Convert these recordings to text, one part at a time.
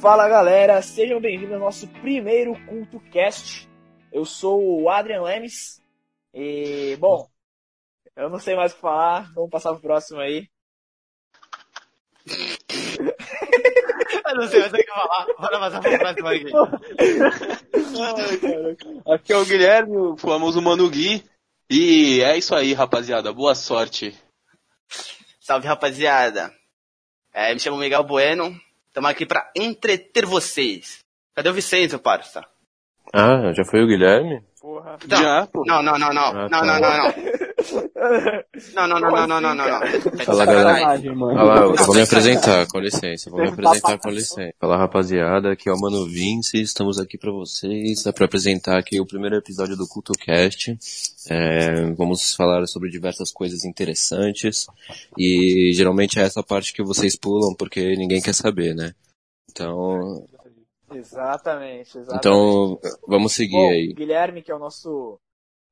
Fala galera, sejam bem-vindos ao nosso primeiro Culto Cast. Eu sou o Adrian Lemes e, bom, eu não sei mais o que falar, vamos passar pro próximo aí. eu não sei mais o que falar, bora passar pro próximo aqui. Ai, aqui é o Guilherme, o famoso Mano Gui. E é isso aí, rapaziada, boa sorte. Salve rapaziada, é, me chamo Miguel Bueno, Estamos aqui para entreter vocês. Cadê o Vicente, parça? Ah, já foi o Guilherme? Porra. Não, Já, pô. não, não, não, não, Ah, não, tá. não, não, não. Não, não, não, não, não, não, não, não. Fala, galera. Lá, eu vou me tá apresentar, com licença. Vou me Tem apresentar com licença. Fala, rapaziada, aqui é o Mano Vince, estamos aqui pra vocês, é pra apresentar aqui o primeiro episódio do CultoCast. É, vamos falar sobre diversas coisas interessantes e geralmente é essa parte que vocês pulam porque ninguém quer saber, né? Então, Exatamente, exatamente. então vamos seguir Bom, aí. Guilherme, que é o nosso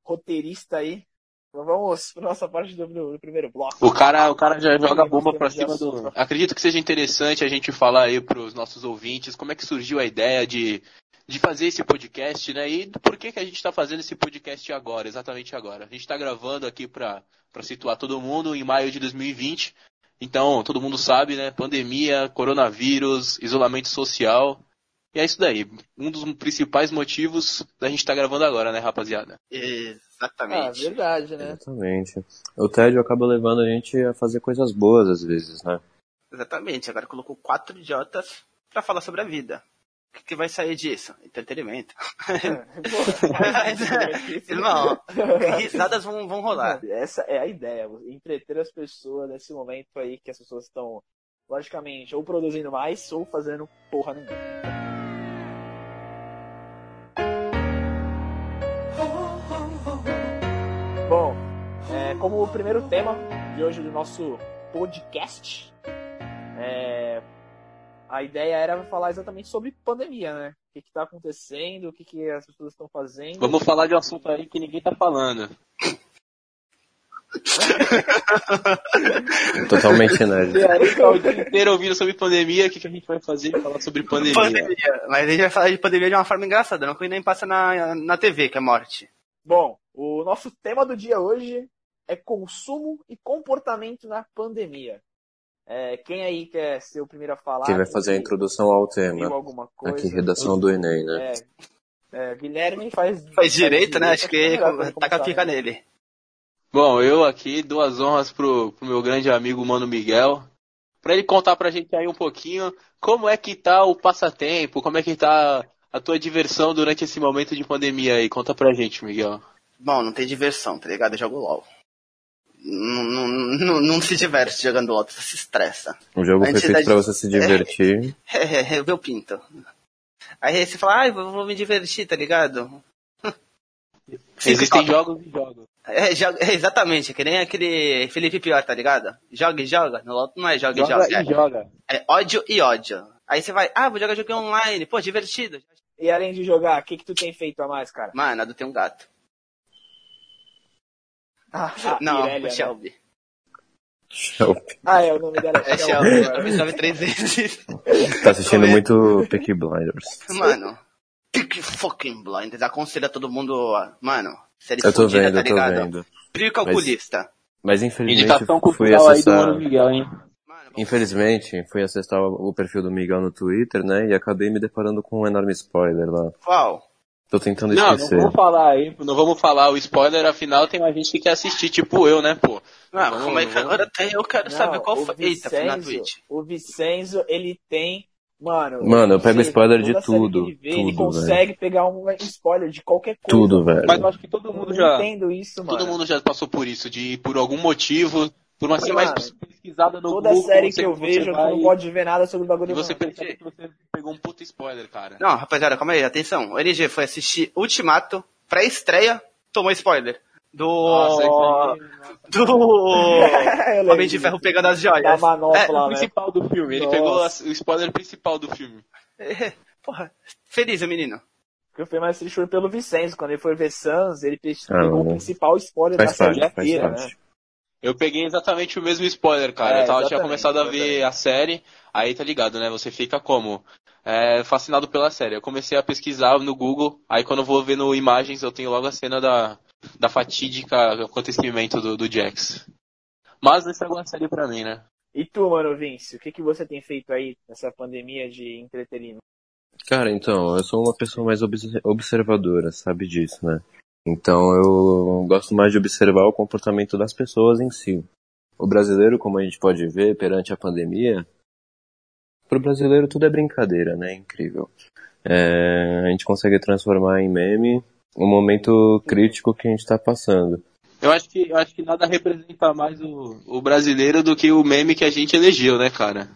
roteirista aí, então vamos para nossa parte do, do primeiro bloco. O cara, o cara já joga a bomba pra Temos cima do. Acredito que seja interessante a gente falar aí pros nossos ouvintes como é que surgiu a ideia de, de fazer esse podcast, né? E do porquê que a gente tá fazendo esse podcast agora, exatamente agora. A gente tá gravando aqui pra, pra situar todo mundo em maio de 2020. Então, todo mundo sabe, né? Pandemia, coronavírus, isolamento social. E é isso daí. Um dos principais motivos da gente estar gravando agora, né, rapaziada? Ah, Exatamente. verdade, né? Exatamente. O tédio acaba levando a gente a fazer coisas boas às vezes, né? Exatamente. Agora colocou quatro idiotas pra falar sobre a vida. O que, que vai sair disso? Entretenimento. Irmão, risadas vão, vão rolar. Essa é a ideia, entreter as pessoas nesse momento aí que as pessoas estão, logicamente, ou produzindo mais ou fazendo porra nenhuma. Como o primeiro tema de hoje do nosso podcast, é, a ideia era falar exatamente sobre pandemia, né? O que está acontecendo, o que, que as pessoas estão fazendo. Vamos falar de um assunto aí que ninguém tá falando. Totalmente inédito. E aí, tá o dia inteiro ouvindo sobre pandemia, o que, que a gente vai fazer? Falar sobre pandemia. Pandemia. Mas a gente vai falar de pandemia de uma forma engraçada, não que nem passa na, na TV, que é morte. Bom, o nosso tema do dia hoje é consumo e comportamento na pandemia. É, quem aí quer ser o primeiro a falar? Quem vai fazer a introdução ao tema? alguma coisa? Aqui, redação do Enem, né? É, é, Guilherme faz... Faz direito, né? Acho que é taca a começar, pica né? nele. Bom, eu aqui dou as honras pro, pro meu grande amigo Mano Miguel, pra ele contar pra gente aí um pouquinho como é que tá o passatempo, como é que tá a tua diversão durante esse momento de pandemia aí. Conta pra gente, Miguel. Bom, não tem diversão, tá ligado? Eu jogo LOL. Não, não, não, se diverte jogando LOL, você se estressa. O jogo foi feito da- pra você se divertir. É, eu pinto. Aí você fala, ah, vou, vou me divertir, tá ligado? Existem jogos e jogos. É, joga- é, exatamente, que nem aquele Felipe Pior, tá ligado? Joga e joga. No LOL não é joga, e joga. e joga. É, é ódio e ódio. Aí você vai, ah, vou jogar jogo online, pô, divertido. E além de jogar, o que, que tu tem feito a mais, cara? Mano, a do tem um gato. Ah, não, Irelia, o né? Shelby. Ah, é, o nome dela é É Shelby. Shelby. agora. Eu Shelby três vezes. Tá assistindo muito Peaky Blinders. Mano, que fucking blinders. Aconselha todo mundo, a- mano, série Eu tô fodida, vendo, tá eu tô ligado? vendo. Calculista. Mas infelizmente Indicação fui acessar. Miguel, hein? Mano, Infelizmente, fui acessar o perfil do Miguel no Twitter, né? E acabei me deparando com um enorme spoiler lá. qual? Tô tentando Não, não esquecer. vamos falar aí, não vamos falar o spoiler, afinal tem mais gente que quer assistir, tipo eu, né, pô? Ah, Vamos- como é que agora tem? Eu quero Não, saber qual o foi. Eita, fui na Vicenzo- Twitch. O Vicenzo, ele tem. Mano, Mano, eu pego spoiler de tudo, Ele, vê, ele tudo, consegue pegar um spoiler de qualquer coisa. Tudo, velho. Mas eu acho que todo mundo não já, entendo isso, mano. todo mundo já passou por isso, de por algum motivo, por uma ser mais pesquisada no Toda Google, série você- que eu vejo, vai- tu não pode ver nada sobre o bagulho. E você que você pegou um puta spoiler, cara. Não, rapaziada, calma aí, atenção. O NG foi assistir Ultimato, pré-estreia, tomou spoiler. Do. Nossa, do. Homem de Ferro pegando as Da joias. manopla, o né? principal do filme, ele Nossa. pegou o spoiler principal do filme. É, porra, feliz o menino. Porque eu fui mais triste foi pelo Vicenzo. Quando ele foi ver Sans, ele pe- Ah, pegou o não. principal spoiler Faz da série parte, inteira, né? Eu peguei exatamente o mesmo spoiler, cara. É, eu tava, tinha começado a ver a série, aí tá ligado, né? Você fica como? é, fascinado pela série. Eu comecei a pesquisar no Google, aí quando eu vou ver no imagens eu tenho logo a cena da, da fatídica acontecimento do, do Jax. Mas não estragou a série pra mim, né? E tu, mano, Vince, o que, que você tem feito aí nessa pandemia de entretenimento? Cara, então, eu sou uma pessoa mais obs- observadora, sabe disso, né? Então eu gosto mais de observar o comportamento das pessoas em si. O brasileiro, como a gente pode ver perante a pandemia, pro brasileiro tudo é brincadeira, né? Incrível. É, a gente consegue transformar em meme o momento crítico que a gente tá passando. Eu acho que, eu acho que nada representa mais o, o brasileiro do que o meme que a gente elegeu, né, cara?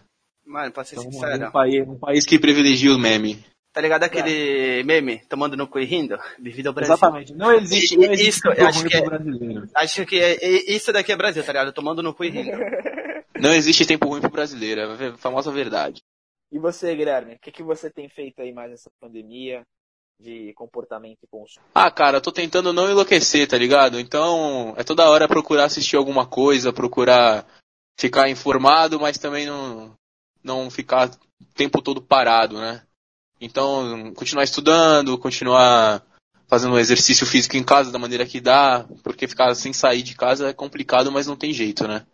Mano, pra ser Então, sincero, um, país, um país que privilegia o meme. Tá ligado aquele meme, tomando no cu e rindo? Bem-vindo ao Brasil. Exatamente. Não existe, não existe Isso, eu tempo acho ruim que é- pro brasileiro. Acho que é- é- isso daqui é Brasil, tá ligado? Tomando no cu e rindo. Não existe tempo ruim pro brasileiro, é a famosa verdade. E você, Guilherme, o que, que você tem feito aí mais nessa pandemia de comportamento e consumo? Ah, cara, eu tô tentando não enlouquecer, tá ligado? Então, é toda hora procurar assistir alguma coisa, procurar ficar informado, mas também não, não ficar o tempo todo parado, né? Então, continuar estudando, continuar fazendo exercício físico em casa da maneira que dá, porque ficar sem sair de casa é complicado, mas não tem jeito, né?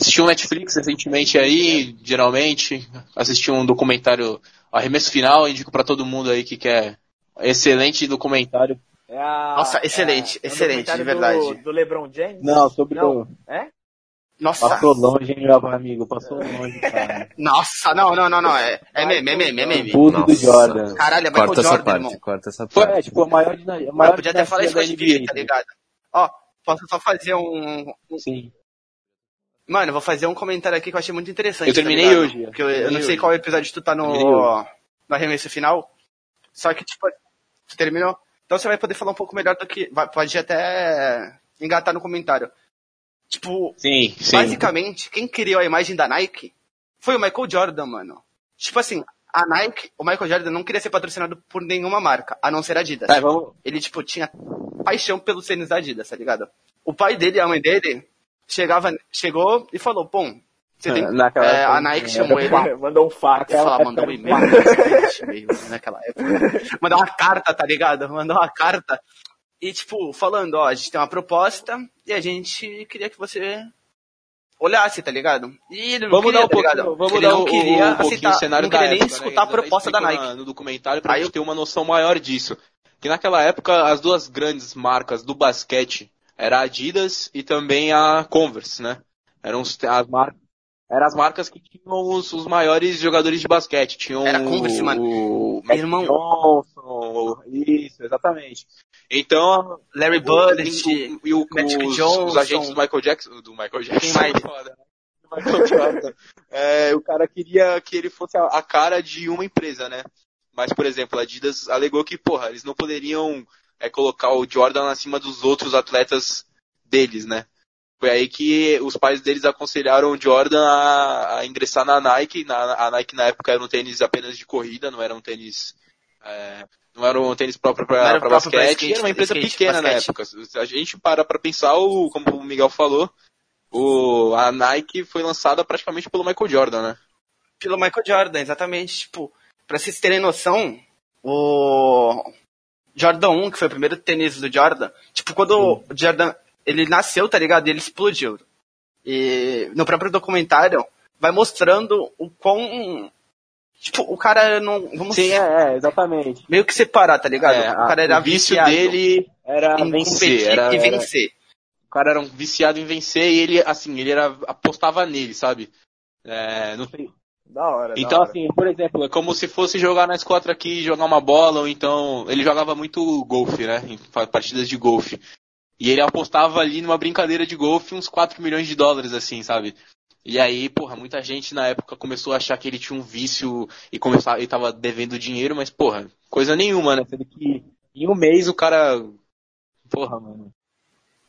Assisti um Netflix recentemente aí, geralmente, assisti um documentário Arremesso Final, indico pra todo mundo aí que quer excelente documentário É a, Nossa, excelente, é, excelente, é um de verdade. Do, do LeBron James? Não, sobre Não. o. É? Nossa, Passou longe, hein, meu amigo? Passou longe, cara. nossa, não, não, não, não. É, é meme, é meme, é meme. Pulo do Nossa. Jordan. Caralho, é Michael Corta essa Jordan, parte, irmão. corta essa Foi, parte. é, tipo, a maior, dina- a Eu maior podia até falar isso com a dinastia gente, da tá NBA, ligado? Ó, posso só fazer um. Sim. Mano, eu vou fazer um comentário aqui que eu achei muito interessante. Eu terminei tá hoje, Porque eu, eu não sei hoje. qual episódio tu tá Terminei no, no arremesso final. Só que, tipo, tu terminou. Então você vai poder falar um pouco melhor do que. vai- Pode até engatar no comentário. Tipo, Sim, sim. basicamente, quem criou a imagem da Nike foi o Michael Jordan, mano. Tipo assim, a Nike, o Michael Jordan não queria ser patrocinado por nenhuma marca, a não ser a Adidas. Tá, vamos. Ele, tipo, tinha paixão pelos tênis da Adidas, tá ligado? O pai dele e a mãe dele chegava, chegou e falou, bom, você tem... Naquela é, a Nike chamou ele... Mandou um fax. Falar, mandou um e-mail, meio naquela época. Mandou uma carta, tá ligado? Mandou uma carta. E, tipo, falando, ó, a gente tem uma proposta e a gente queria que você olhasse, tá ligado? E ele não Vamos queria, dar um tá ligado? vamos ele dar não um, queria um pouquinho aceitar, o cenário não queria nem época, escutar né? a proposta da Nike. na- No documentário pra Aí gente eu- ter uma noção maior disso. Que naquela época as duas grandes marcas do basquete era a Adidas e também a Converse, né? Eram as marcas eram as marcas que tinham os, os maiores jogadores de basquete. Tinham Era o, mano. o Magic irmão. Johnson, isso, exatamente. Então, Larry Bird, e o- Magic os, Johnson. os agentes do Michael Jackson, do Michael Jackson, mais? foda, né? É, o cara queria que ele fosse a, a cara de uma empresa, né? Mas, por exemplo, a Adidas alegou que, porra, eles não poderiam é, colocar o Jordan acima dos outros atletas deles, né? Foi aí que os pais deles aconselharam o Jordan a, a ingressar na Nike. Na, a Nike na época era um tênis apenas de corrida, não era um tênis. é, não era um tênis próprio para próprio pra basquete, skate, era uma empresa skate, pequena na basquete. época. Se a gente para pra pensar, o, como o Miguel falou, o, a Nike foi lançada praticamente pelo Michael Jordan, né? pelo Michael Jordan, exatamente. Tipo, pra vocês terem noção, o Jordan 1, que foi o primeiro tênis do Jordan, tipo, quando o Jordan, ele nasceu, tá ligado? Ele explodiu. E no próprio documentário, vai mostrando o quão, tipo, o cara não, vamos Sim, é, é, exatamente. meio que separar, tá ligado? É, o cara era o vício viciado dele era em vencer. competir Era, e era- vencer. o cara era um viciado em vencer e ele, assim, ele era, apostava nele, sabe? É, não sei. Da hora. da Então, hora. assim, por exemplo, é como se fosse jogar na esquadra aqui, jogar uma bola, ou então. Ele jogava muito golfe, né? Partidas de golfe. E ele apostava ali numa brincadeira de golfe uns 4 milhões de dólares, assim, sabe? E aí, porra, muita gente na época começou a achar que ele tinha um vício e começava, e tava devendo dinheiro, mas, porra, coisa nenhuma, né? Sendo que em um mês o cara. Porra, mano.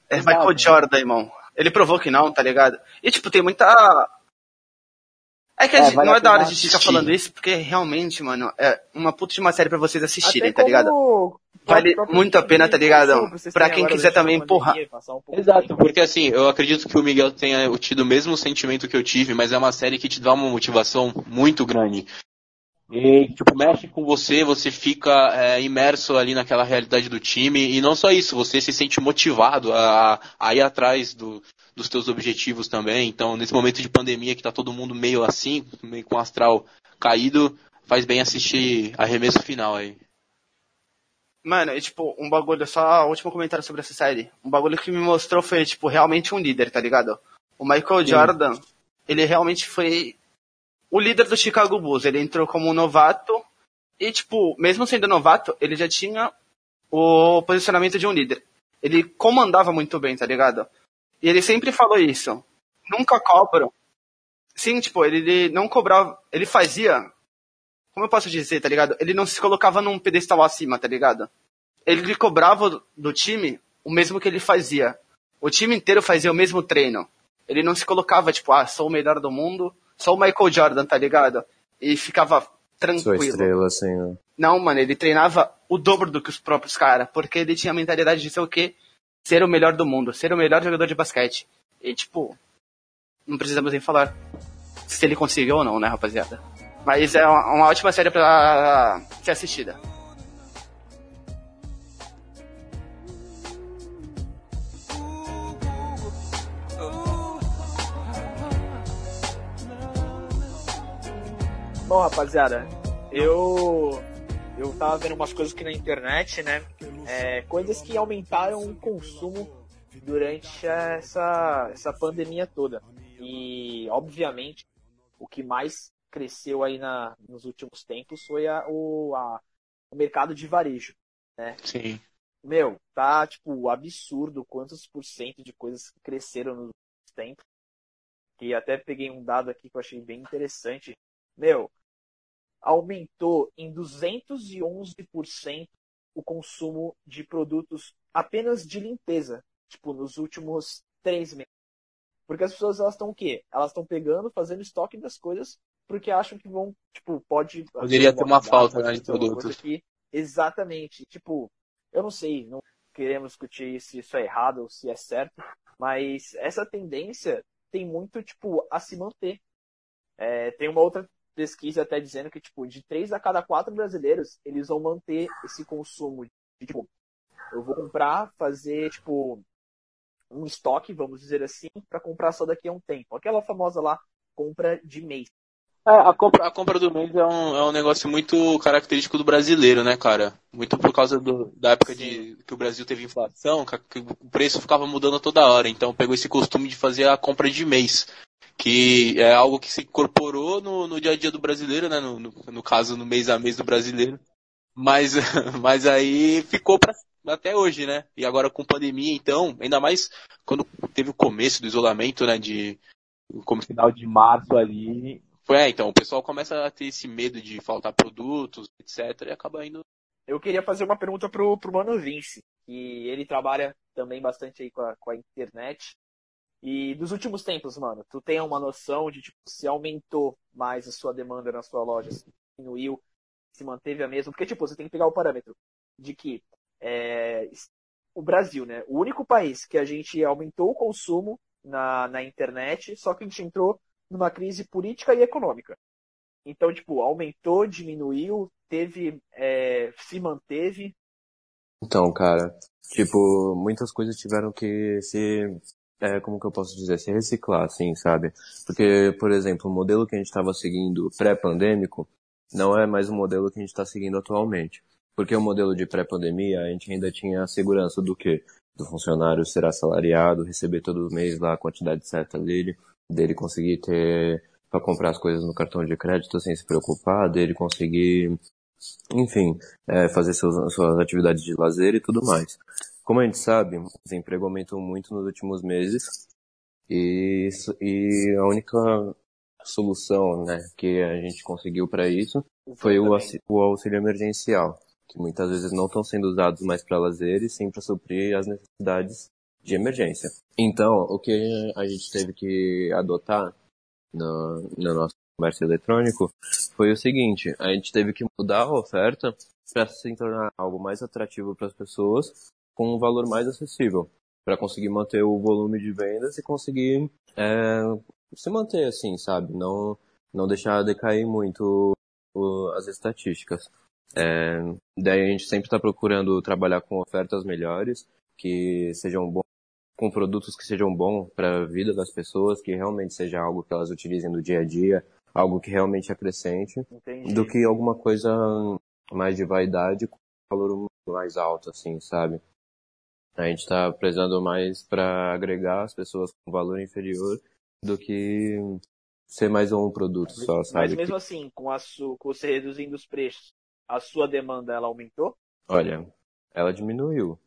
É. Michael Jordan, irmão. Ele provou que não, tá ligado? E, tipo, tem muita. É que a É, gente- vale não é da hora a gente ficar falando isso, porque realmente, mano, é uma puta de uma série pra vocês assistirem, Até tá ligado? como- Vale muito a pena, tá ligado? Pra quem quiser também, passar um Exato, porque assim, eu acredito que o Miguel tenha tido o mesmo sentimento que eu tive, mas é uma série que te dá uma motivação muito grande. E, tipo, mexe com você, você fica é, imerso ali naquela realidade do time. E não só isso, você se sente motivado a, a ir atrás do, dos teus objetivos também. Então, nesse momento de pandemia que tá todo mundo meio assim, meio com o astral caído, faz bem assistir arremesso final aí. Mano, e, tipo, um bagulho, só último comentário sobre essa série. Um bagulho que me mostrou foi, tipo, realmente um líder, tá ligado? O Michael Sim. Jordan, ele realmente foi o líder do Chicago Bulls. Ele entrou como um novato e, tipo, mesmo sendo novato, ele já tinha o posicionamento de um líder. Ele comandava muito bem, tá ligado? E ele sempre falou isso. Nunca cobro. Sim, tipo, ele, ele não cobrava. Ele fazia como eu posso dizer, tá ligado? Ele não se colocava num pedestal acima, tá ligado? Ele cobrava do time o mesmo que ele fazia. O time inteiro fazia o mesmo treino. Ele não se colocava, tipo, ah, sou o melhor do mundo, sou o Michael Jordan, tá ligado? E ficava tranquilo. Sua estrela, assim, né? Não, mano, ele treinava o dobro do que os próprios caras, porque ele tinha a mentalidade de ser o quê? Ser o melhor do mundo, ser o melhor jogador de basquete. E, tipo, não precisamos nem falar se ele conseguiu ou não, né, rapaziada? Mas é uma, uma ótima série pra ser assistida. Bom, rapaziada, eu eu tava vendo umas coisas aqui na internet, né? É, coisas que aumentaram o consumo durante essa, essa pandemia toda. E, obviamente, o que mais cresceu aí na, nos últimos tempos foi a, o, a, o mercado de varejo, né? Sim. Meu, tá, tipo, absurdo quantos por cento de coisas que cresceram nos últimos tempos. E até peguei um dado aqui que eu achei bem interessante. Meu, aumentou em 211% o consumo de produtos apenas de limpeza, tipo, nos últimos três meses. Porque as pessoas, elas estão o quê? Elas estão pegando, fazendo estoque das coisas porque acham que vão, tipo, pode. Poderia ter uma falta né, de produtos. Exatamente. Tipo, eu não sei, não queremos discutir se isso é errado ou se é certo, mas essa tendência tem muito, tipo, a se manter. É, tem uma outra pesquisa até dizendo que, tipo, de 3 a cada 4 brasileiros, eles vão manter esse consumo. De, tipo, eu vou comprar, fazer, tipo, um estoque, vamos dizer assim, para comprar só daqui a um tempo. Aquela famosa lá, compra de mês. É, a, compra, a compra do mês é um, é um negócio muito característico do brasileiro, né, cara? Muito por causa do, da época de que o Brasil teve inflação, que o preço ficava mudando toda hora. Então pegou esse costume de fazer a compra de mês. Que é algo que se incorporou no, no dia a dia do brasileiro, né? No, no, no caso, no mês a mês do brasileiro. Mas, mas aí ficou pra, até hoje, né? E agora com pandemia, então, ainda mais quando teve o começo do isolamento, né? De como final de março ali, é, então, o pessoal começa a ter esse medo de faltar produtos, etc, e acaba indo. Eu queria fazer uma pergunta pro, pro Mano Vince, que ele trabalha também bastante aí com a, com a internet. E dos últimos tempos, mano, tu tem uma noção de tipo, se aumentou mais a sua demanda na sua loja, se diminuiu, se manteve a mesma? Porque, tipo, você tem que pegar o parâmetro de que é, o Brasil, né? O único país que a gente aumentou o consumo na, na internet, só que a gente entrou numa crise política e econômica. Então, tipo, aumentou, diminuiu, teve, é, se manteve. Então, cara, tipo, muitas coisas tiveram que se, é, como que eu posso dizer, se reciclar, assim, sabe? Porque, por exemplo, o modelo que a gente estava seguindo pré-pandêmico não é mais o modelo que a gente está seguindo atualmente. Porque o modelo de pré-pandemia, a gente ainda tinha a segurança do que? Do funcionário ser assalariado, receber todo mês lá a quantidade certa dele, dele conseguir ter para comprar as coisas no cartão de crédito sem se preocupar, dele conseguir, enfim, é, fazer seus, suas atividades de lazer e tudo mais. Como a gente sabe, o desemprego aumentou muito nos últimos meses e, e a única solução né, que a gente conseguiu para isso foi o, o auxílio emergencial, que muitas vezes não estão sendo usados mais para lazer e sim para suprir as necessidades de emergência. Então, o que a gente teve que adotar no, no nosso comércio eletrônico foi o seguinte: a gente teve que mudar a oferta para se tornar algo mais atrativo para as pessoas com um valor mais acessível, para conseguir manter o volume de vendas e conseguir é, se manter assim, sabe? Não, não deixar decair muito o, as estatísticas. É, daí a gente sempre está procurando trabalhar com ofertas melhores, que sejam bons, com produtos que sejam bons para a vida das pessoas, que realmente seja algo que elas utilizem no dia a dia, algo que realmente acrescente, Entendi. do que alguma coisa mais de vaidade com valor mais alto, assim, sabe? A gente está prezando mais para agregar as pessoas com valor inferior do que ser mais um produto só, sabe? Mas mesmo assim, com, a su... com você reduzindo os preços, a sua demanda ela aumentou? Olha, ela diminuiu.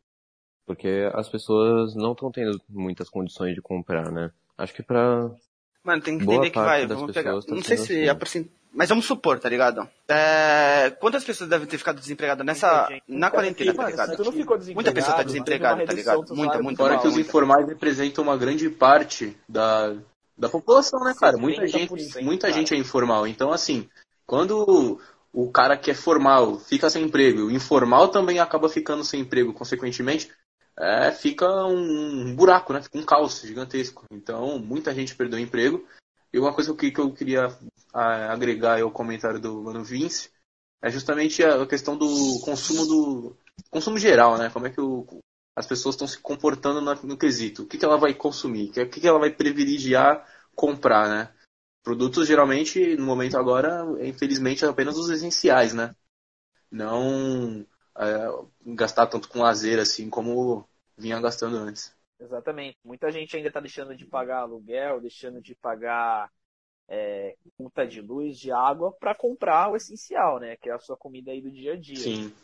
Porque as pessoas não estão tendo muitas condições de comprar, né? Acho que pra. Mano, tem que Boa entender que parte vai, das vamos pegar. pessoas tá Não sei se assim. aproxima. Mas vamos supor, tá ligado? É... Quantas pessoas devem ter ficado desempregadas nessa. Na quarentena, tá ligado? se tu não ficou desempregado, Muita pessoa tá desempregada, tá ligado? do Muita, muita, Fora que os muita. informais representam uma grande parte da, da população, né, cara? Muita 70%, gente, muita cara. gente é informal. Então, assim, quando o cara que é formal fica sem emprego, o informal também acaba ficando sem emprego, consequentemente, é, fica um buraco, né? Fica um caos gigantesco. Então, muita gente perdeu o emprego. E uma coisa que eu queria ah, agregar ao comentário do Mano Vince é justamente a questão do consumo do consumo geral, né? Como é que o, as pessoas estão se comportando na- no quesito. O que, que ela vai consumir? O que, que ela vai privilegiar comprar, né? Produtos geralmente, no momento agora, infelizmente, é apenas os essenciais, né? Não é, gastar tanto com lazer assim como vinha gastando antes. Exatamente. Muita gente ainda tá deixando de pagar aluguel, deixando de pagar é, conta de luz, de água, para comprar o essencial, né? Que é a sua comida aí do dia a dia. Sim.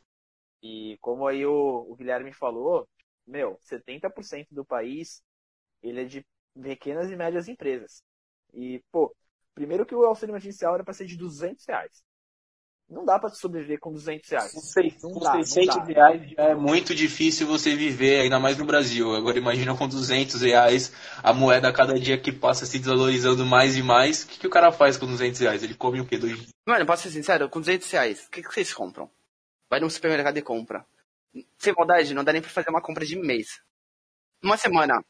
E como aí o, o Guilherme falou, meu, 70% do país ele é de pequenas e médias empresas. E, pô, primeiro que o auxílio emergencial era para ser de 200 reais. Não dá para sobreviver com 200 reais. Com seis- Não com dá, não 600 dá. reais já é muito difícil você viver, ainda mais no Brasil. Agora imagina com 200 reais, a moeda a cada dia que passa se desvalorizando mais e mais. O que, que o cara faz com 200 reais? Ele come o quê? Dois... Mano, posso ser sincero, com 200 reais, o que, que vocês compram? Vai no supermercado e compra. Sem maldade, não dá nem pra fazer uma compra de mês. Uma semana.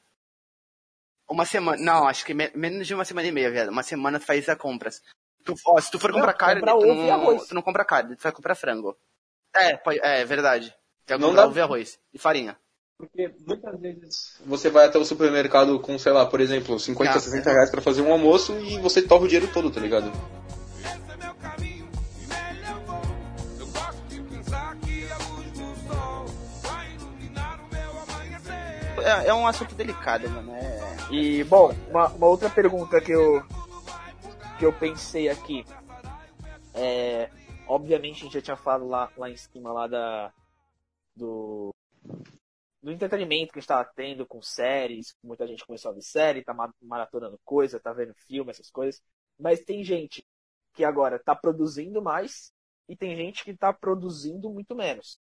Uma semana. Não, acho que me- menos de uma semana e meia, viado. Uma semana faz a compras. Tu, ó, se tu for Não, comprar carne, compra tu, não, arroz. tu não compra carne, tu vai comprar frango. É, pode, é verdade. Tu vai Não comprar dá- ovo e arroz. E farinha. Porque muitas vezes você vai até o supermercado com, sei lá, por exemplo, 50, Ah, 60 reais pra fazer um almoço e você torra o dinheiro todo, tá ligado? Esse meu caminho nele eu vou. Eu gosto de pensar que a luz do sol vai iluminar o meu amanhecer. É, é um assunto delicado, mano. É... E, bom, uma, uma outra pergunta que eu, que eu pensei aqui. É, obviamente a gente já tinha falado lá, lá em cima lá da, do, do entretenimento que a gente tava tendo com séries, muita gente começou a ver série, tá ma- maratonando coisa, tá vendo filme, essas coisas. Mas tem gente que agora tá produzindo mais e tem gente que tá produzindo muito menos.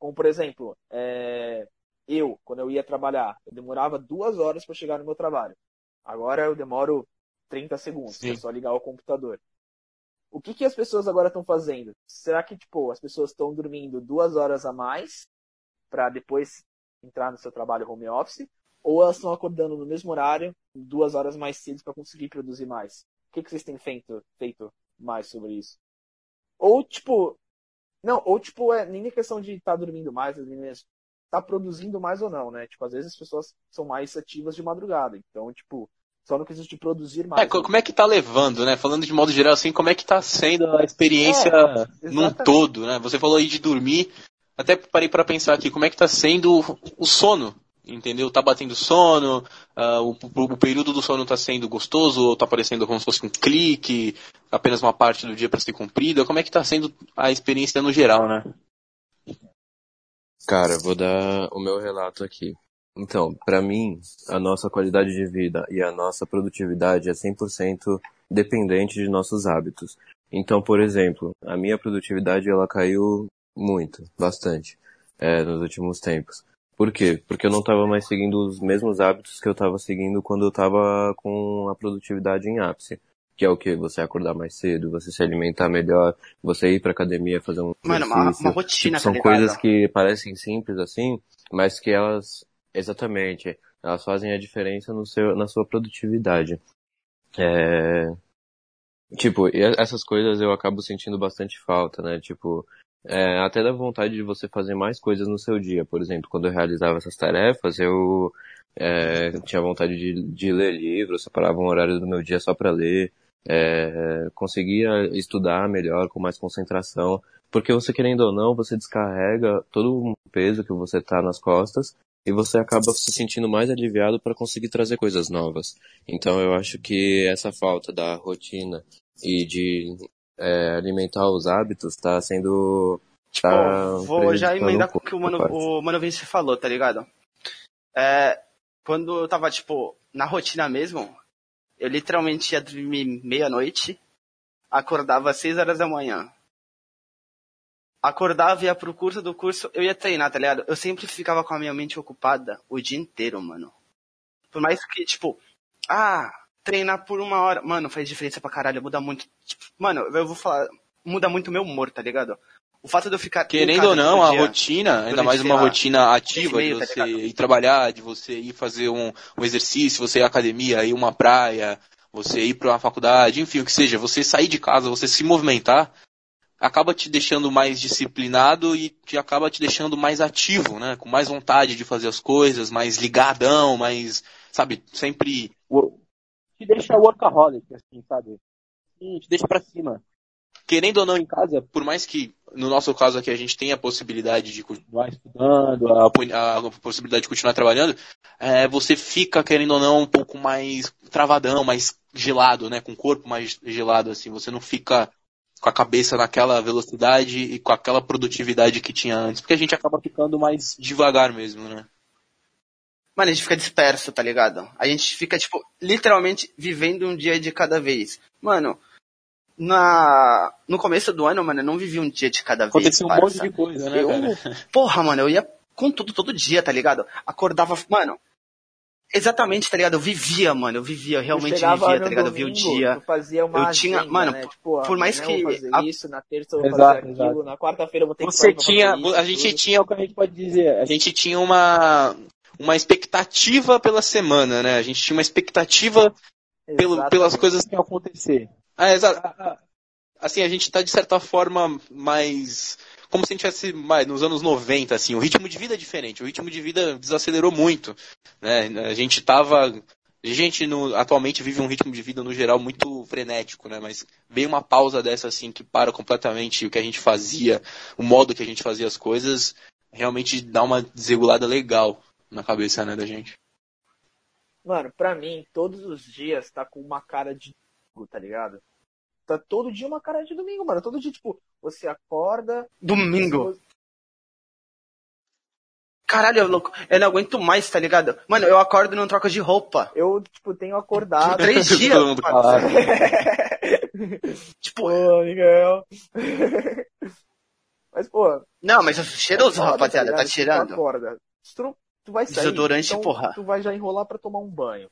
Como, por exemplo, é, eu, quando eu ia trabalhar, eu demorava duas horas para chegar no meu trabalho. Agora eu demoro 30 segundos, Sim. é só ligar o computador. O que, que as pessoas agora estão fazendo? Será que, tipo, as pessoas estão dormindo duas horas a mais para depois entrar no seu trabalho home office? Ou elas estão acordando no mesmo horário, duas horas mais cedo para conseguir produzir mais? O que, que vocês têm feito, feito mais sobre isso? Ou, tipo, não, ou, tipo, é nem questão de estar dormindo mais, as meninas tá produzindo mais ou não, né? Tipo, às vezes as pessoas são mais ativas de madrugada. Então, tipo, só no quesito de produzir mais. É, co- como é que tá levando, né? Falando de modo geral, assim, como é que tá sendo a experiência É, num todo, né? Você falou aí de dormir, até parei pra pensar aqui, como é que tá sendo o sono, entendeu? Tá batendo sono, ah, o, o- período do sono tá sendo gostoso, ou tá parecendo como se fosse um clique, apenas uma parte do dia pra ser cumprida, como é que tá sendo a experiência no geral, né? Cara, vou dar o meu relato aqui. Então, pra mim, a nossa qualidade de vida e a nossa produtividade é 100% dependente de nossos hábitos. Então, por exemplo, a minha produtividade ela caiu muito, bastante, é, nos últimos tempos. Por quê? Porque eu não estava mais seguindo os mesmos hábitos que eu estava seguindo quando eu estava com a produtividade em ápice. Que é o que? Você acordar mais cedo, você se alimentar melhor, você ir pra academia fazer um Mano, uma, exercício. uma rotina, Tipo, são tá coisas que parecem simples assim, mas que elas, exatamente, elas fazem a diferença no seu, na sua produtividade. É... Tipo, essas coisas eu acabo sentindo bastante falta, né? Tipo, é, até dá vontade de você fazer mais coisas no seu dia. Por exemplo, quando eu realizava essas tarefas, eu é, tinha vontade de, de ler livros, separava um horário do meu dia só para ler, é, conseguia estudar melhor, com mais concentração. Porque você, querendo ou não, você descarrega todo o peso que você tá nas costas e você acaba se sentindo mais aliviado para conseguir trazer coisas novas. Então eu acho que essa falta da rotina e de é, alimentar os hábitos tá sendo. Tipo, tá vou já emendar um com o que o Mano, parte. o Mano Vinci falou, tá ligado? É, quando eu tava, tipo, na rotina mesmo, eu literalmente ia dormir meia-noite, acordava às seis horas da manhã. Acordava, ia pro curso, do curso, eu ia treinar, tá ligado? Eu sempre ficava com a minha mente ocupada o dia inteiro, mano. Por mais que, tipo, ah, treinar por uma hora, mano, faz diferença pra caralho, muda muito. Tipo, mano, eu vou falar, muda muito o meu humor, tá ligado? O fato de eu ficar. Querendo ou não, a dia- rotina, ainda mais uma lá, rotina ativa e de meio, tá você ligado? ir trabalhar, de você ir fazer um, um exercício, você ir à academia, ir uma praia, você ir para uma faculdade, enfim, o que seja, você sair de casa, você se movimentar, acaba te deixando mais disciplinado e te acaba te deixando mais ativo, né? Com mais vontade de fazer as coisas, mais ligadão, mais, sabe, sempre Te deixa workaholic, assim, sabe? Sim, te deixa pra cima. querendo ou não em casa, por mais que no nosso caso aqui a gente tenha a possibilidade de continuar estudando, a a, a possibilidade de continuar trabalhando, é, você fica querendo ou não um pouco mais travadão, mais gelado, né, com o corpo mais gelado assim, você não fica com a cabeça naquela velocidade e com aquela produtividade que tinha antes, porque a gente acaba ficando mais devagar mesmo, né? Mano, a gente fica disperso, tá ligado? A gente fica, tipo, literalmente vivendo um dia de cada vez. Mano, na... no começo do ano, mano, eu não vivi um dia de cada vez. Aconteceu um monte parça. de coisa, né, Eu, porra, mano, eu ia com tudo todo dia, tá ligado? Acordava, mano. Exatamente, tá ligado? Eu vivia, mano, eu vivia, eu realmente chegava vivia, tá ligado? Eu via o domingo, dia. Tu fazia uma Eu tinha- agenda, mano, né? Tipo, por mais eu vou que fazer a- isso, na terça eu vou Exato, fazer aquilo, na quarta-feira eu vou ter que Você sair pra tinha, fazer isso, a gente tudo. tinha o que a gente pode dizer, a gente tinha uma uma expectativa pela semana, né? A gente tinha uma expectativa pelo, pelas coisas que acontecer. Ah, exato. Assim, a gente tá de certa forma mais. Como se a gente tivesse mais nos anos 90, assim, o ritmo de vida é diferente, o ritmo de vida desacelerou muito. Né? A gente tava. A gente no- atualmente vive um ritmo de vida no geral muito frenético, né? Mas veio uma pausa dessa assim que para completamente o que a gente fazia, o modo que a gente fazia as coisas, realmente dá uma desregulada legal na cabeça, né, da gente. Mano, pra mim, todos os dias tá com uma cara de tá ligado? Tá todo dia uma cara de domingo, mano. Todo dia, tipo, você acorda. Domingo. você- Caralho, eu, louco. eu não aguento mais, tá ligado? Mano, eu acordo e não troco de roupa. Eu, tipo, tenho acordado. Três dias. Todo mundo mano. calado. Tipo, Pô, Miguel. Mas, pô. não, mas eu sou cheiroso, foda, rapaziada, tá? Tipo, tirando. Tu acorda. Se tu, não- tu vai sair. Desodorante, então, porra. Tu vai já enrolar pra tomar um banho.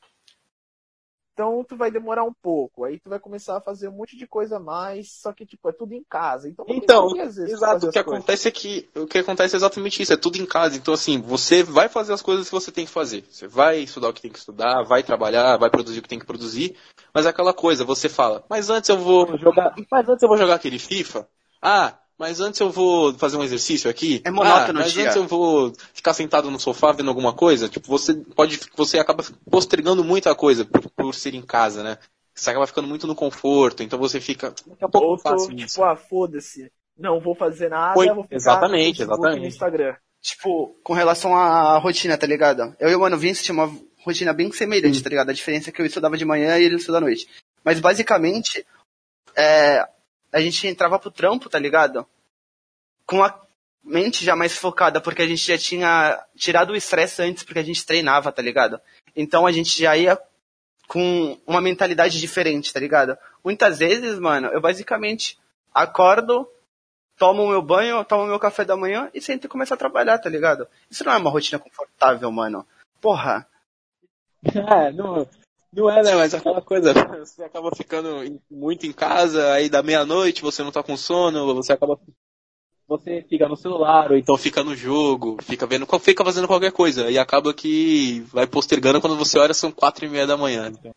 Então tu vai demorar um pouco. Aí tu vai começar a fazer um monte de coisa a mais. Só que, tipo, é tudo em casa. Então, Então, exato, o que as coisas. acontece é que o que acontece é exatamente isso, é tudo em casa. Então assim, você vai fazer as coisas que você tem que fazer. Você vai estudar o que tem que estudar, vai trabalhar, vai produzir o que tem que produzir, mas é aquela coisa, você fala, mas antes eu vou jogar, mas antes eu vou jogar aquele FIFA. Ah, mas antes eu vou fazer um exercício aqui. É monótono ah, mas dia. antes eu vou ficar sentado no sofá vendo alguma coisa. Tipo, você pode, você acaba postergando muita coisa por, por ser em casa, né? Você acaba ficando muito no conforto, então você fica. Daqui a pouco Ou isso. tipo, ah, foda-se. Não vou fazer nada, Oi, vou ficar exatamente, no Facebook, exatamente. no Instagram. Tipo, com relação à rotina, tá ligado? Eu e o Mano Vince tinha uma rotina bem semelhante, tá ligado? A diferença é que eu estudava de manhã e ele estudava à noite. Mas basicamente, é, a gente entrava pro trampo, tá ligado? Com a mente já mais focada, porque a gente já tinha tirado o estresse antes, porque a gente treinava, tá ligado? Então a gente já ia com uma mentalidade diferente, tá ligado? Muitas vezes, mano, eu basicamente acordo, tomo meu banho, tomo meu café da manhã e sento e começo a trabalhar, tá ligado? Isso não é uma rotina confortável, mano. Porra. É, não, não é, né? Mas aquela coisa, você acaba ficando muito em casa, aí da meia-noite você não tá com sono, você acaba. Você fica no celular, ou então fica no jogo, fica vendo, fica fazendo qualquer coisa, e acaba que vai postergando quando você olha são quatro e meia da manhã. Então.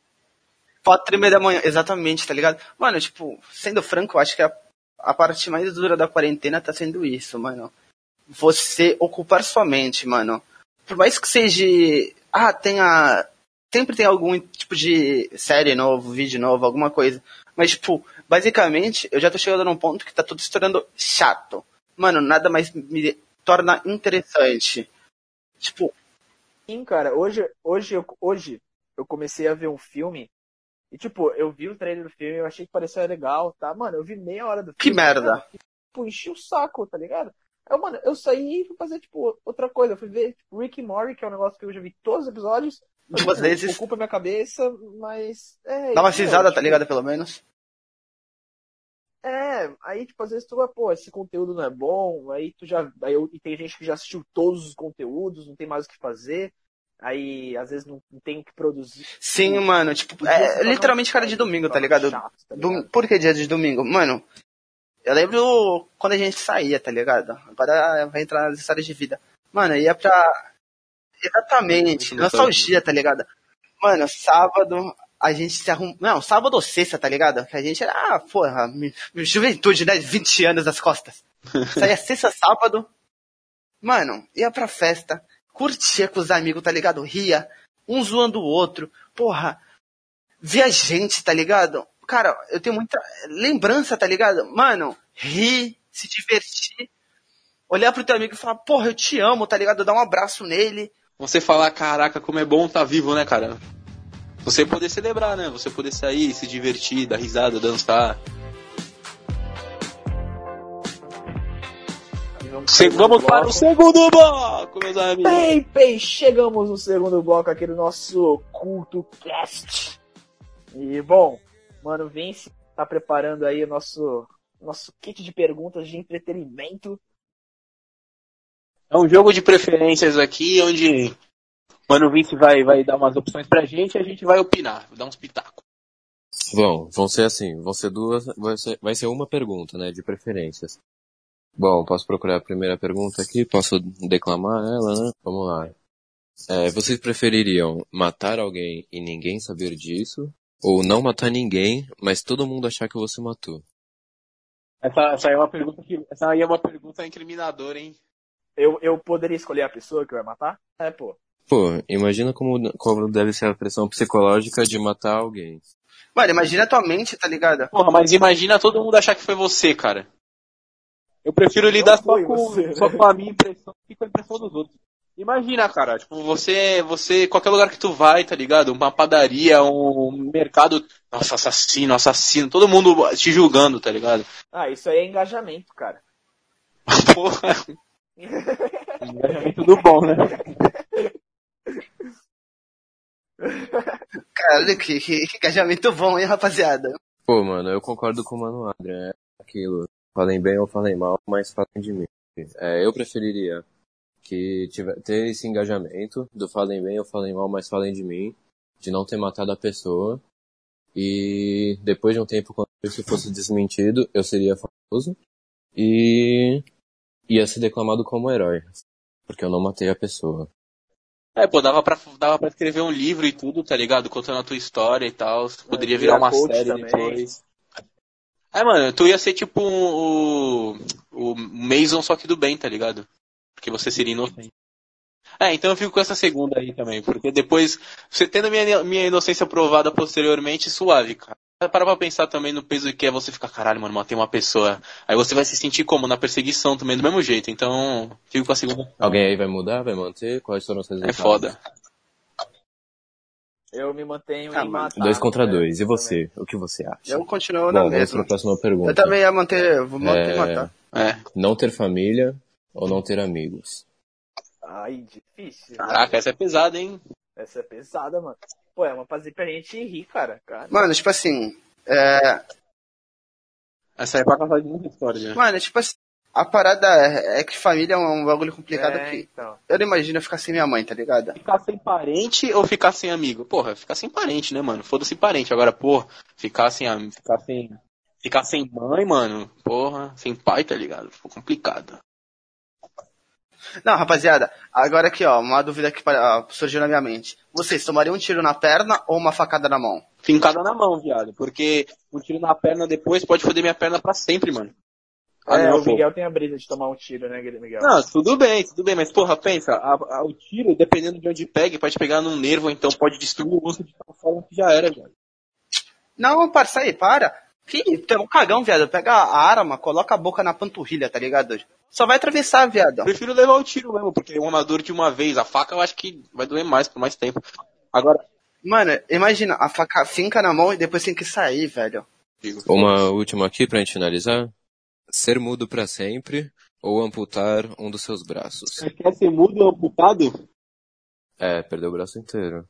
quatro e meia da manhã, exatamente, tá ligado? Mano, tipo, sendo franco, eu acho que a, a parte mais dura da quarentena tá sendo isso, mano. Você ocupar sua mente, mano. Por mais que seja. Ah, tenha. Sempre tem algum tipo de série novo, vídeo novo, alguma coisa. Mas, tipo, basicamente, eu já tô chegando num ponto que tá tudo se tornando chato. Mano, nada mais me torna interessante. Tipo, Sim, cara, hoje, hoje, eu, hoje eu comecei a ver um filme e, tipo, eu vi o trailer do filme, eu achei que parecia legal, tá? Mano, eu vi meia hora do filme. que merda. cara, tipo, enchi o saco, tá ligado? Aí, mano, eu saí e fui fazer, tipo, outra coisa. Eu fui ver tipo, Rick and Morty, que é um negócio que eu já vi todos os episódios. Tipo, vezes. Ocupa minha cabeça, mas... É, Dá uma entendeu? risada, tá Tipo, ligado? Pelo menos. É, aí, tipo, às vezes tu vai, pô, esse conteúdo não é bom, aí tu já. Aí e tem gente que já assistiu todos os conteúdos, não tem mais o que fazer. Aí, às vezes, não, não tem o que produzir. Sim, mano, tipo, é tornar literalmente cara de domingo, tá tornar ligado? chato, tá ligado? Por que dia de domingo? Mano, eu lembro quando a gente saía, tá ligado? Agora vai entrar nas histórias de vida. Mano, ia pra. Exatamente, nostalgia, tá ligado? Mano, sábado a gente se arruma. Não, sábado ou sexta, tá ligado? Que a gente era, ah, porra, juventude, né? 20 anos nas costas. Saía sexta, sábado. Mano, ia pra festa, curtia com os amigos, tá ligado? Ria, um zoando o outro. Porra, via gente, tá ligado? Cara, eu tenho muita lembrança, tá ligado? Mano, rir, se divertir. Olhar pro teu amigo e falar, porra, eu te amo, tá ligado? Dar um abraço nele. Você falar, caraca, como é bom tá vivo, né, cara? Você poder celebrar, né? Você poder sair, se divertir, dar risada, dançar. Segundo para o segundo bloco, meus amigos. Bem, bem, chegamos no segundo bloco aqui do nosso Culto Cast. E, bom, mano, Vince tá preparando aí o nosso, nosso kit de perguntas de entretenimento. É um jogo de preferências aqui, onde o Mano Vince vai, vai dar umas opções pra gente e a gente vai opinar, dar uns pitacos. Bom, vão ser assim, vão ser duas, vai ser, vai ser uma pergunta, né, de preferências. Bom, posso procurar a primeira pergunta aqui, posso declamar ela, né? Vamos lá. É, vocês prefeririam matar alguém e ninguém saber disso? Ou não matar ninguém, mas todo mundo achar que você matou? Essa, essa aí é uma pergunta que. Essa aí é uma pergunta incriminadora, hein? Eu, eu poderia escolher a pessoa que vai matar? É, pô. Pô, imagina como, como deve ser a pressão psicológica de matar alguém. Mano, imagina a tua mente, tá ligado? Porra, mas imagina todo mundo achar que foi você, cara. Eu prefiro lidar só com, você. só com a minha impressão e com a impressão dos outros. Imagina, cara, tipo, você, você, qualquer lugar que tu vai, tá ligado? Uma padaria, um mercado, nossa, assassino, assassino, todo mundo te julgando, tá ligado? Ah, isso aí é engajamento, cara. Porra. Engajamento do bom, né? Cara, que, que, que engajamento bom, hein, rapaziada? Pô, mano, eu concordo com o Mano Adrian. É aquilo. Falem bem ou falem mal, mas falem de mim. É, eu preferiria que tiver, ter esse engajamento do falem bem ou falem mal, mas falem de mim. De não ter matado a pessoa. E depois de um tempo, quando isso fosse desmentido, eu seria famoso. E ia ser declamado como herói. Porque eu não matei a pessoa. É, pô, dava pra, dava pra escrever um livro e tudo, tá ligado? Contando a tua história e tal. Poderia virar virar uma série também. depois. É, mano, tu ia ser tipo o, o Mason, só que do bem, tá ligado? Porque você seria inocente. É, então eu fico com essa segunda aí também, porque depois, você tendo minha, minha inocência provada posteriormente, suave, cara. Para pra pensar também no peso que é você ficar, caralho, mano, matei uma pessoa. Aí você vai se sentir como? Na perseguição também, do mesmo jeito. Então, fico com a segunda. Alguém aí vai mudar? Vai manter? Quais foram os É resultados? foda. Eu me mantenho Ah, em matar. Dois contra né, dois. E você? O que você acha? Eu continuo Bom, na vamos para mesma. a próxima pergunta. Eu também ia manter, vou manter É, matar. É. Não ter família ou não ter amigos? Ai, difícil. Caraca, essa é pesada, hein? Essa é pesada, mano. Pô, é uma fazer pra gente rir, cara. cara. Mano, tipo assim, é, Essa é pra casar de muita história, né? mano, tipo assim, a parada é, é que família é um bagulho complicado é, que então. eu não imagino ficar sem minha mãe, tá ligado? Ficar sem parente ou ficar sem amigo? Porra, ficar sem parente, né, mano? Foda-se parente. Agora, porra, ficar sem am- ficar sem ficar sem mãe, mano. Porra, sem pai, tá ligado? Ficou complicado. Não, rapaziada, agora aqui, ó, uma dúvida que surgiu na minha mente. Vocês tomariam um tiro na perna ou uma facada na mão? fincada na mão, viado. Porque um tiro na perna depois pode foder minha perna pra sempre, mano. Ah, é, não, o pô. Miguel tem a brisa de tomar um tiro, né, Miguel? Não, tudo bem, tudo bem, mas porra, pensa, a- a- o tiro, dependendo de onde pegue, pode pegar num nervo, então pode destruir o osso de tal forma que já era, velho. Não, parça aí, para. Fih, tu é um cagão, viado. Pega a arma, coloca a boca na panturrilha, tá ligado? Só vai atravessar, viado. Prefiro levar o tiro mesmo, porque uma dor de uma vez, a faca eu acho que vai doer mais por mais tempo. Agora, Mano, imagina, a faca finca na mão e depois tem que sair, velho. Uma última aqui pra gente finalizar. Ser mudo pra sempre ou amputar um dos seus braços. você quer ser mudo amputado? É, perdeu o braço inteiro.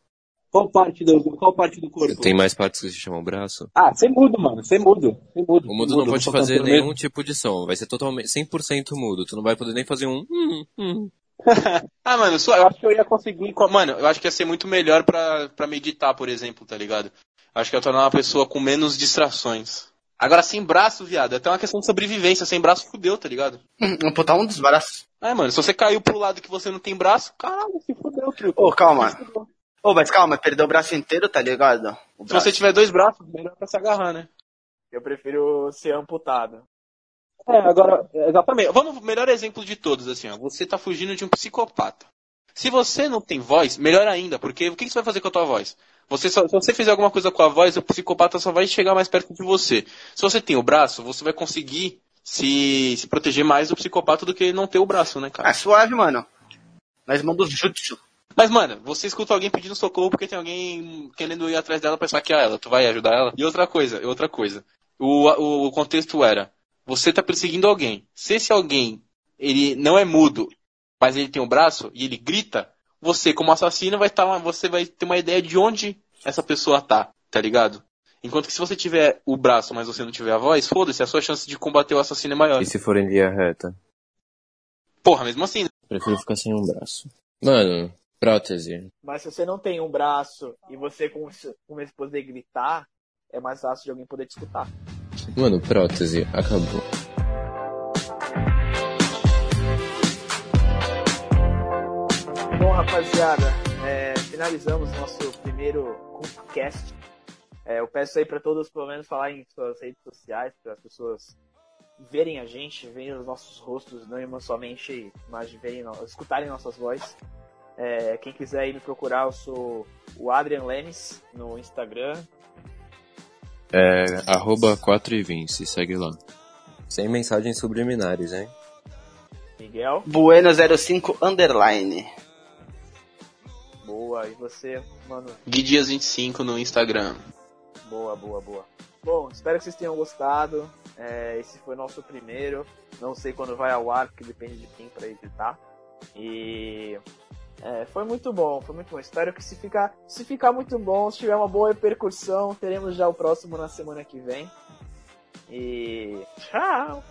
Qual parte do, qual parte do corpo? Tem mais partes que se chamam braço? Ah, ser mudo, mano, ser mudo. Ser mudo. O mudo não pode fazer nenhum tipo de som. Vai ser totalmente 100% mudo. Tu não vai poder nem fazer um. hum, hum. Ah, mano, só, eu acho que eu ia conseguir. co- Mano, eu acho que ia ser muito melhor pra, pra meditar, por exemplo, tá ligado? Acho que ia tornar uma pessoa com menos distrações. Agora, sem braço, viado, é até uma questão de sobrevivência. Sem braço, fudeu, tá ligado? Hum, Amputar um dos braços. É, mano, se você caiu pro lado que você não tem braço, caralho, se fudeu, truco. Ô, calma. Ô, mas calma, perdeu o braço inteiro, tá ligado? O Se braço. você tiver dois braços, melhor pra se agarrar, né? Eu prefiro ser amputado. É, agora, exatamente. Vamos, melhor exemplo de todos, assim, ó. Você tá fugindo de um psicopata. Se você não tem voz, melhor ainda, porque o que que você vai fazer com a tua voz? Você só- se você fizer alguma coisa com a voz, o psicopata só vai chegar mais perto de você. Se você tem o braço, você vai conseguir se, se proteger mais do psicopata do que não ter o braço, né, cara? Ah, suave, mano. Nós mandamos jutsu. Mas, mano, você escuta alguém pedindo socorro porque tem alguém querendo ir atrás dela pra saquear ela. Tu vai ajudar ela? E outra coisa, outra coisa. O, o, o contexto era, você tá perseguindo alguém. Se esse alguém, ele não é mudo, mas ele tem um braço e ele grita, você, como assassino, vai estar, você vai ter uma ideia de onde essa pessoa tá, tá ligado? Enquanto que se você tiver o braço, mas você não tiver a voz, foda-se, a sua chance de combater o assassino é maior. E se for em linha reta? Porra, mesmo assim, Prefiro ficar sem um braço. Mano, prótese. Mas se você não tem um braço e você come- começa a poder gritar, é mais fácil de alguém poder te escutar. Mano, prótese. Acabou. Bom, rapaziada, é, finalizamos nosso primeiro CultoCast. É, eu peço aí para todos, pelo menos, falar em suas redes sociais, para as pessoas verem a gente, verem os nossos rostos, não somente mas verem, escutarem nossas vozes. É, quem quiser aí me procurar, eu sou o Adrian Lemes no Instagram. É, arroba 4 e Vinci, segue lá. Sem mensagens subliminares, hein? Miguel, Bueno05 Underline. boa. E você, mano? Guidias25 no Instagram. Boa, boa, boa. Bom, espero que vocês tenham gostado. É, esse foi nosso primeiro. Não sei quando vai ao ar, porque depende de quem para editar. E é, foi muito bom, foi muito bom. Espero que se ficar, se ficar muito bom, se tiver uma boa repercussão, teremos já o próximo na semana que vem. E tchau!